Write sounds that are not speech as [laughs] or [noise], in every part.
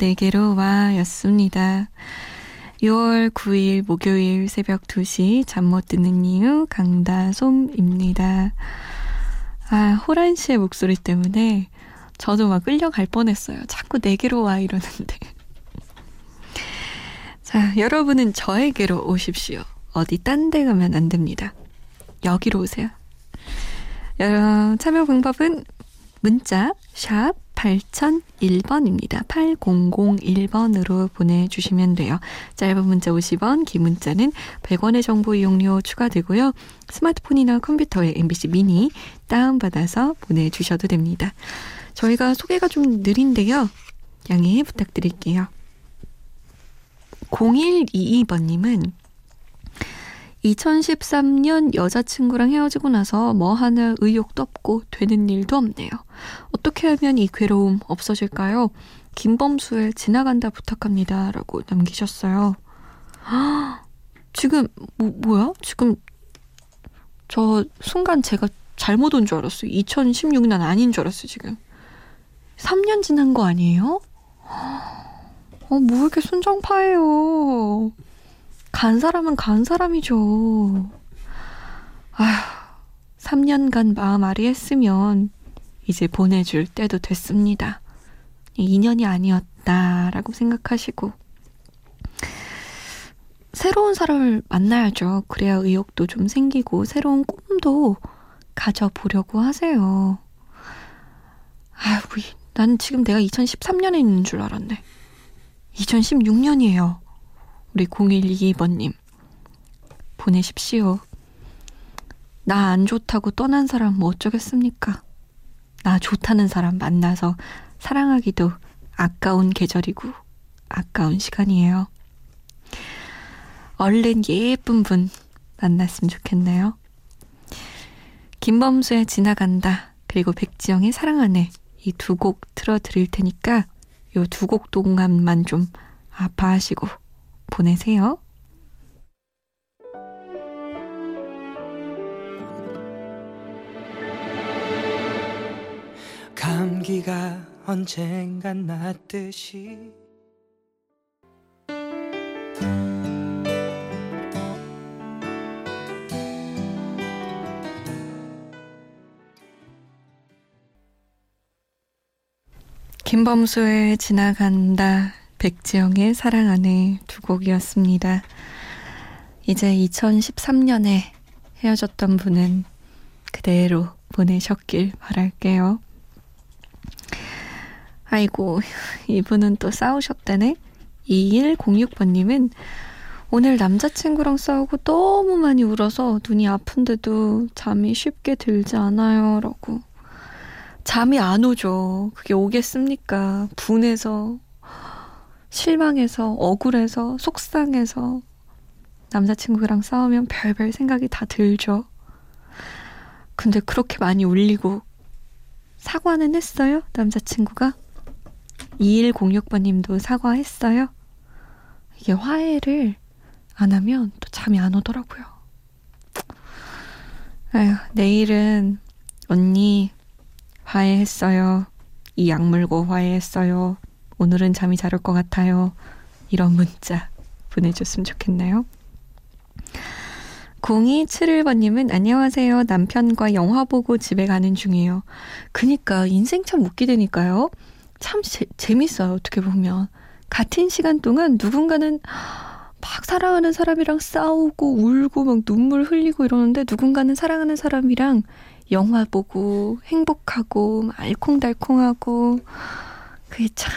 내게로 와 였습니다. 6월 9일 목요일 새벽 2시 잠 못 드는 이유 강다솜입니다. 아, 호란 씨의 목소리 때문에 저도 막 끌려갈 뻔했어요. 자꾸 내게로 와 이러는데. [laughs] 자, 여러분은 저에게로 오십시오. 어디 딴 데 가면 안 됩니다. 여기로 오세요. 여러분, 참여 방법은 문자 샵 8001번입니다. 8001번으로 보내주시면 돼요. 짧은 문자 50원, 긴 문자는 100원의 정보 이용료 추가되고요. 스마트폰이나 컴퓨터에 MBC 미니 다운받아서 보내주셔도 됩니다. 저희가 소개가 좀 느린데요. 양해 부탁드릴게요. 0122번님은 2013년 여자친구랑 헤어지고 나서 뭐 하나 의욕도 없고 되는 일도 없네요. 어떻게 하면 이 괴로움 없어질까요? 김범수의 지나간다 부탁합니다. 라고 남기셨어요. [gasps] 지금, 뭐, 뭐야? 지금, 저 순간 제가 잘못 온 줄 알았어요. 2016년 아닌 줄 알았어요, 지금. 3년 지난 거 아니에요? [gasps] 어, 뭐 이렇게 순정파예요. 간 사람은 간 사람이죠. 아휴, 3년간 마음 아리했으면 이제 보내줄 때도 됐습니다. 인연이 아니었다라고 생각하시고 새로운 사람을 만나야죠. 그래야 의욕도 좀 생기고 새로운 꿈도 가져보려고 하세요. 아휴, 난 지금 내가 2013년에 있는 줄 알았네. 2016년이에요. 우리 0122번님. 보내십시오. 나 안 좋다고 떠난 사람 뭐 어쩌겠습니까? 나 좋다는 사람 만나서 사랑하기도 아까운 계절이고 아까운 시간이에요. 얼른 예쁜 분 만났으면 좋겠네요. 김범수의 지나간다 그리고 백지영의 사랑하네 이 두 곡 틀어드릴 테니까 요 두 곡 동안만 좀 아파하시고 보내세요. 감기가 언젠간 낫듯이 김범수의 지나간다 백지영의 사랑 안에 두 곡이었습니다. 이제 2013년에 헤어졌던 분은 그대로 보내셨길 바랄게요. 아이고, 이분은 또 싸우셨다네? 2106번님은 오늘 남자친구랑 싸우고 너무 많이 울어서 눈이 아픈데도 잠이 쉽게 들지 않아요. 라고. 잠이 안 오죠. 그게 오겠습니까? 분해서, 실망해서, 억울해서, 속상해서 남자친구랑 싸우면 별별 생각이 다 들죠. 근데 그렇게 많이 울리고 사과는 했어요? 남자친구가? 2106번님도 사과했어요? 이게 화해를 안 하면 또 잠이 안 오더라고요. 아휴, 내일은 언니 화해했어요. 이 약물고 화해했어요. 오늘은 잠이 잘 올 것 같아요. 이런 문자 보내줬으면 좋겠네요. 0271번님은 안녕하세요. 남편과 영화 보고 집에 가는 중이에요. 그니까 인생 참 웃기다니까요. 참 제, 재밌어요. 어떻게 보면. 같은 시간 동안 누군가는 막 사랑하는 사람이랑 싸우고 울고 막 눈물 흘리고 이러는데 누군가는 사랑하는 사람이랑 영화 보고 행복하고 알콩달콩하고 그게 참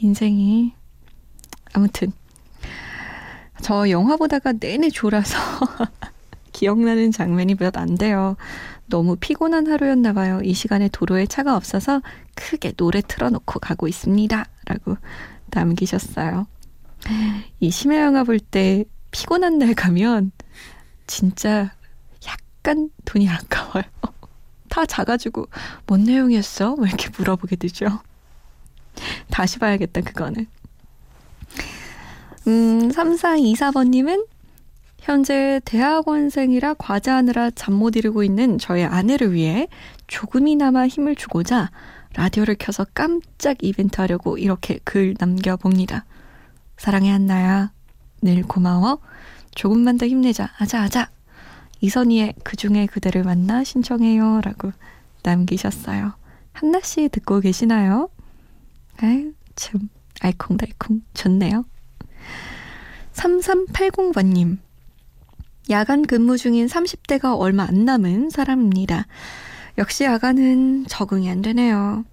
인생이 아무튼 저 영화 보다가 내내 졸아서 [laughs] 기억나는 장면이 몇 안 돼요. 너무 피곤한 하루였나 봐요. 이 시간에 도로에 차가 없어서 크게 노래 틀어놓고 가고 있습니다. 라고 남기셨어요. 이 심야 영화 볼 때 피곤한 날 가면 진짜 약간 돈이 아까워요. [laughs] 다 자가지고 뭔 내용이었어? 뭐 이렇게 물어보게 되죠. 다시 봐야겠다, 그거는. 음, 3424번님은 현재 대학원생이라 과제하느라 잠 못 이루고 있는 저의 아내를 위해 조금이나마 힘을 주고자 라디오를 켜서 깜짝 이벤트 하려고 이렇게 글 남겨봅니다. 사랑해 한나야. 늘 고마워. 조금만 더 힘내자. 아자 아자. 이선희의 그 중에 그대를 만나 신청해요. 라고 남기셨어요. 한나 씨 듣고 계시나요? 아유, 참, 알콩달콩 좋네요. 3380번님. 야간 근무 중인 30대가 얼마 안 남은 사람입니다. 역시 야간은 적응이 안 되네요.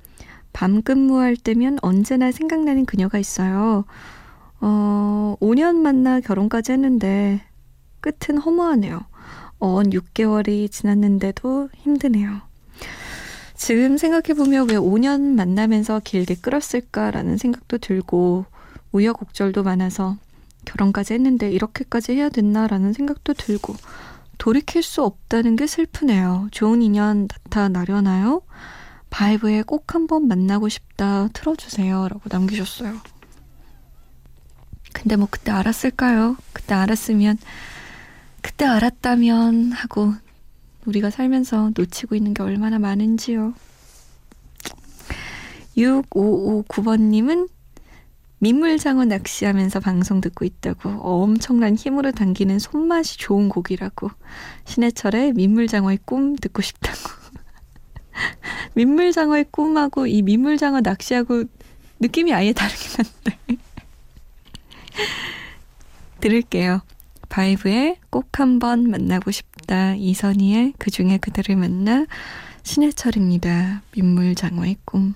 밤 근무할 때면 언제나 생각나는 그녀가 있어요. 어, 5년 만나 결혼까지 했는데 끝은 허무하네요. 언 6개월이 지났는데도 힘드네요. 지금 생각해보면 왜 5년 만나면서 길게 끌었을까라는 생각도 들고 우여곡절도 많아서 결혼까지 했는데 이렇게까지 해야 됐나라는 생각도 들고 돌이킬 수 없다는 게 슬프네요. 좋은 인연 나타나려나요? 바이브에 꼭 한번 만나고 싶다 틀어주세요. 라고 남기셨어요. 근데 뭐 그때 알았을까요? 그때 알았으면, 그때 알았다면 하고 우리가 살면서 놓치고 있는 게 얼마나 많은지요. 6559번님은 민물장어 낚시하면서 방송 듣고 있다고 엄청난 힘으로 당기는 손맛이 좋은 곡이라고 신해철의 민물장어의 꿈 듣고 싶다고 [laughs] 민물장어의 꿈하고 이 민물장어 낚시하고 느낌이 아예 다르긴 한데 [laughs] 들을게요. 바이브의 꼭 한번 만나고 싶다 이선희의 그 중에 그대를 만나 신해철입니다. 민물 장어의 꿈.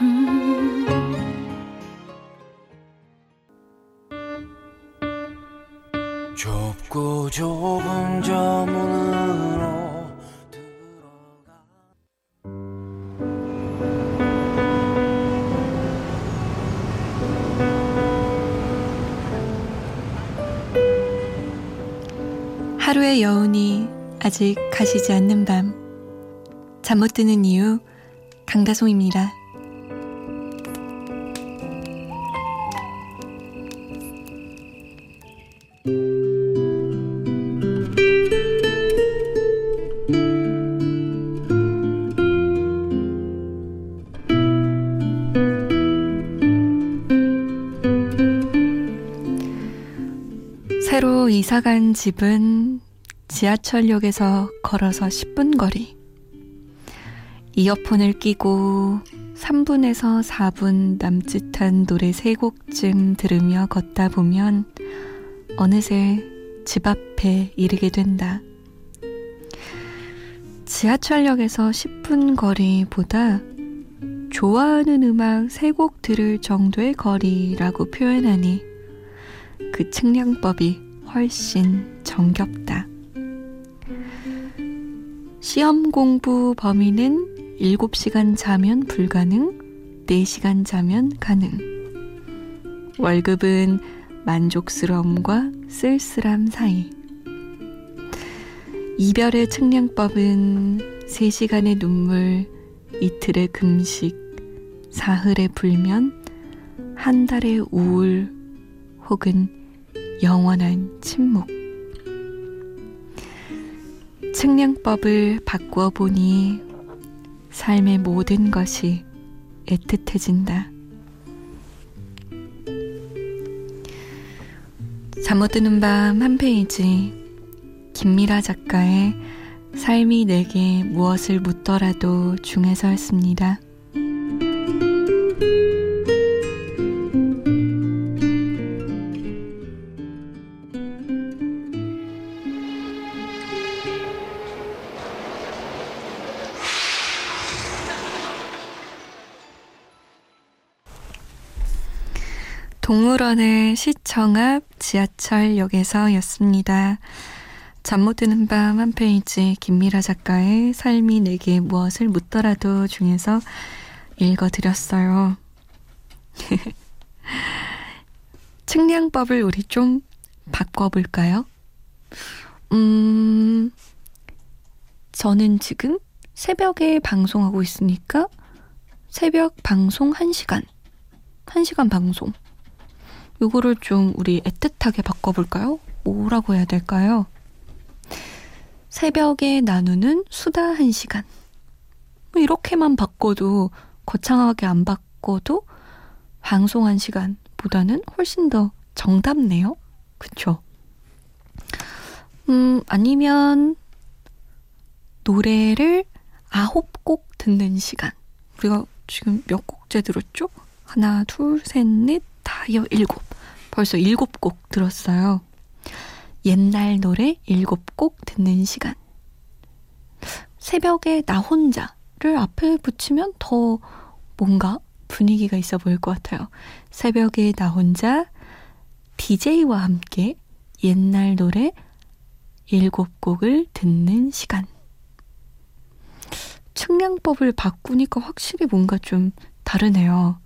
좁 좁은 저 문으로 하루의 여운이 아직 가시지 않는 밤. 잠 못 드는 이유, 강다송입니다. 이사간 집은 지하철역에서 걸어서 10분 거리. 이어폰을 끼고 3분에서 4분 남짓한 노래 3곡쯤 들으며 걷다 보면 어느새 집 앞에 이르게 된다. 지하철역에서 10분 거리보다 좋아하는 음악 3곡 들을 정도의 거리라고 표현하니 그 측량법이 훨씬 정겹다. 시험 공부 범위는 7시간 자면 불가능, 4시간 자면 가능. 월급은 만족스러움과 쓸쓸함 사이. 이별의 측량법은 3시간의 눈물, 이틀의 금식, 사흘의 불면, 한 달의 우울, 혹은 영원한 침묵. 측량법을 바꾸어 보니 삶의 모든 것이 애틋해진다. 잠 못 드는 밤 한 페이지. 김미라 작가의 삶이 내게 무엇을 묻더라도 중에서였습니다. 동물원의 시청 앞 지하철역에서였습니다. 잠 못 드는 밤 한 페이지 김미라 작가의 삶이 내게 무엇을 묻더라도 중에서 읽어드렸어요. [laughs] 측량법을 우리 좀 바꿔볼까요? 음, 저는 지금 새벽에 방송하고 있으니까 새벽 방송 1시간. 1시간 방송. 요거를 좀 우리 애틋하게 바꿔볼까요? 뭐라고 해야 될까요? 새벽에 나누는 수다 1시간. 뭐 이렇게만 바꿔도 거창하게 안 바꿔도 방송 1시간보다는 훨씬 더 정답네요. 그쵸? 음, 아니면 노래를 아홉 곡 듣는 시간. 우리가 지금 몇 곡째 들었죠? 하나, 둘, 셋, 넷, 다여, 일곱. 벌써 일곱 곡 들었어요. 옛날 노래 일곱 곡 듣는 시간. 새벽에 나 혼자를 앞에 붙이면 더 뭔가 분위기가 있어 보일 것 같아요. 새벽에 나 혼자 DJ와 함께 옛날 노래 일곱 곡을 듣는 시간. 측량법을 바꾸니까 확실히 뭔가 좀 다르네요.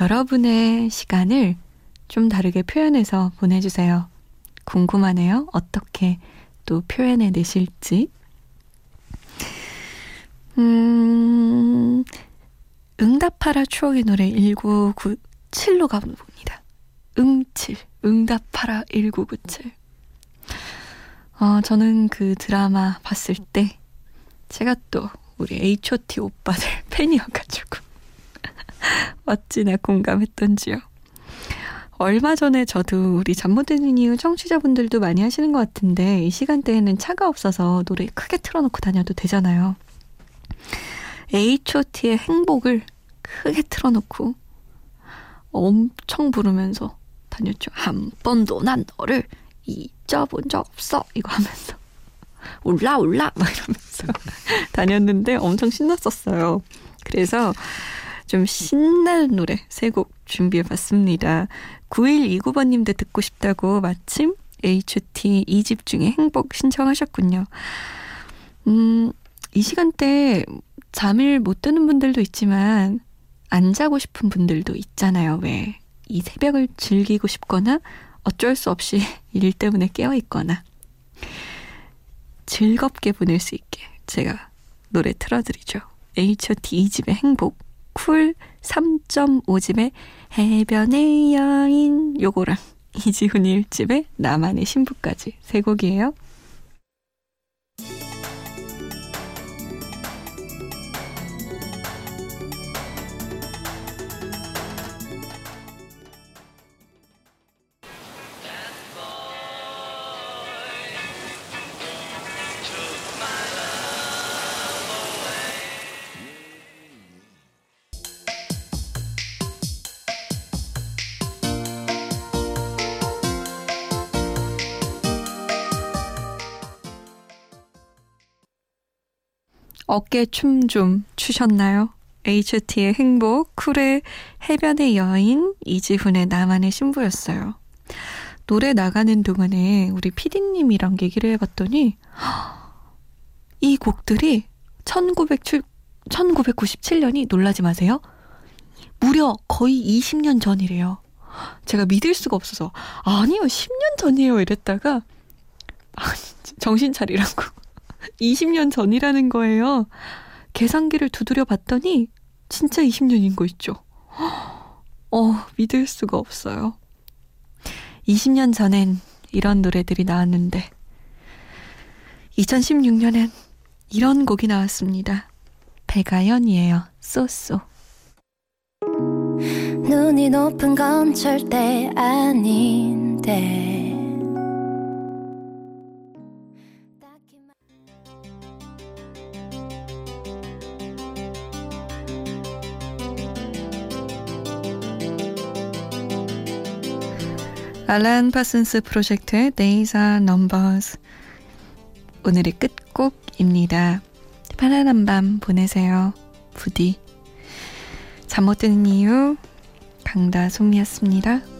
여러분의 시간을 좀 다르게 표현해서 보내주세요. 궁금하네요. 어떻게 또 표현해 내실지. 음, 응답하라 추억의 노래 1997로 가봅니다. 응칠, 응답하라 1997. 어, 저는 그 드라마 봤을 때 제가 또 우리 H.O.T 오빠들 [laughs] 팬이어가지고 [laughs] 어찌나 공감했던지요. 얼마 전에 저도 우리 잠 못 드는 이유 청취자분들도 많이 하시는 것 같은데 이 시간대에는 차가 없어서 노래 크게 틀어놓고 다녀도 되잖아요. H.O.T의 행복을 크게 틀어놓고 엄청 부르면서 다녔죠. 한 번도 난 너를 잊어본 적 없어 이거 하면서 올라 올라 막 이러면서 [laughs] 다녔는데 엄청 신났었어요. 그래서 좀 신나는 노래 세 곡 준비해 봤습니다. 9129번님도 듣고 싶다고 마침 HT 2집 중에 행복 신청하셨군요. 음, 이 시간대 잠을 못 드는 분들도 있지만 안 자고 싶은 분들도 있잖아요. 왜? 이 새벽을 즐기고 싶거나 어쩔 수 없이 [laughs] 일 때문에 깨어 있거나 즐겁게 보낼 수 있게 제가 노래 틀어드리죠. H.O.T 2집의 행복 쿨 3.5집의 해변의 여인 요거랑 [laughs] 이지훈 1집의 나만의 신부까지 세 곡이에요. 어깨 춤 좀 추셨나요? HT의 행복, 쿨의 해변의 여인, 이지훈의 나만의 신부였어요. 노래 나가는 동안에 우리 피디님이랑 얘기를 해봤더니 이 곡들이 1907, 1997년이 놀라지 마세요. 무려 거의 20년 전이래요. 제가 믿을 수가 없어서 아니요 10년 전이에요 이랬다가 정신 차리라고 20년 전이라는 거예요. 계산기를 두드려 봤더니 진짜 20년인 거 있죠. 어, 믿을 수가 없어요. 20년 전엔 이런 노래들이 나왔는데 2016년엔 이런 곡이 나왔습니다. 배가연이에요. 쏘쏘. 눈이 높은 건 절대 아닌데 알란 파슨스 프로젝트의 Days are Numbers 오늘의 끝곡입니다. 편안한 밤 보내세요. 부디 잠 못 드는 이유 강다솜이었습니다.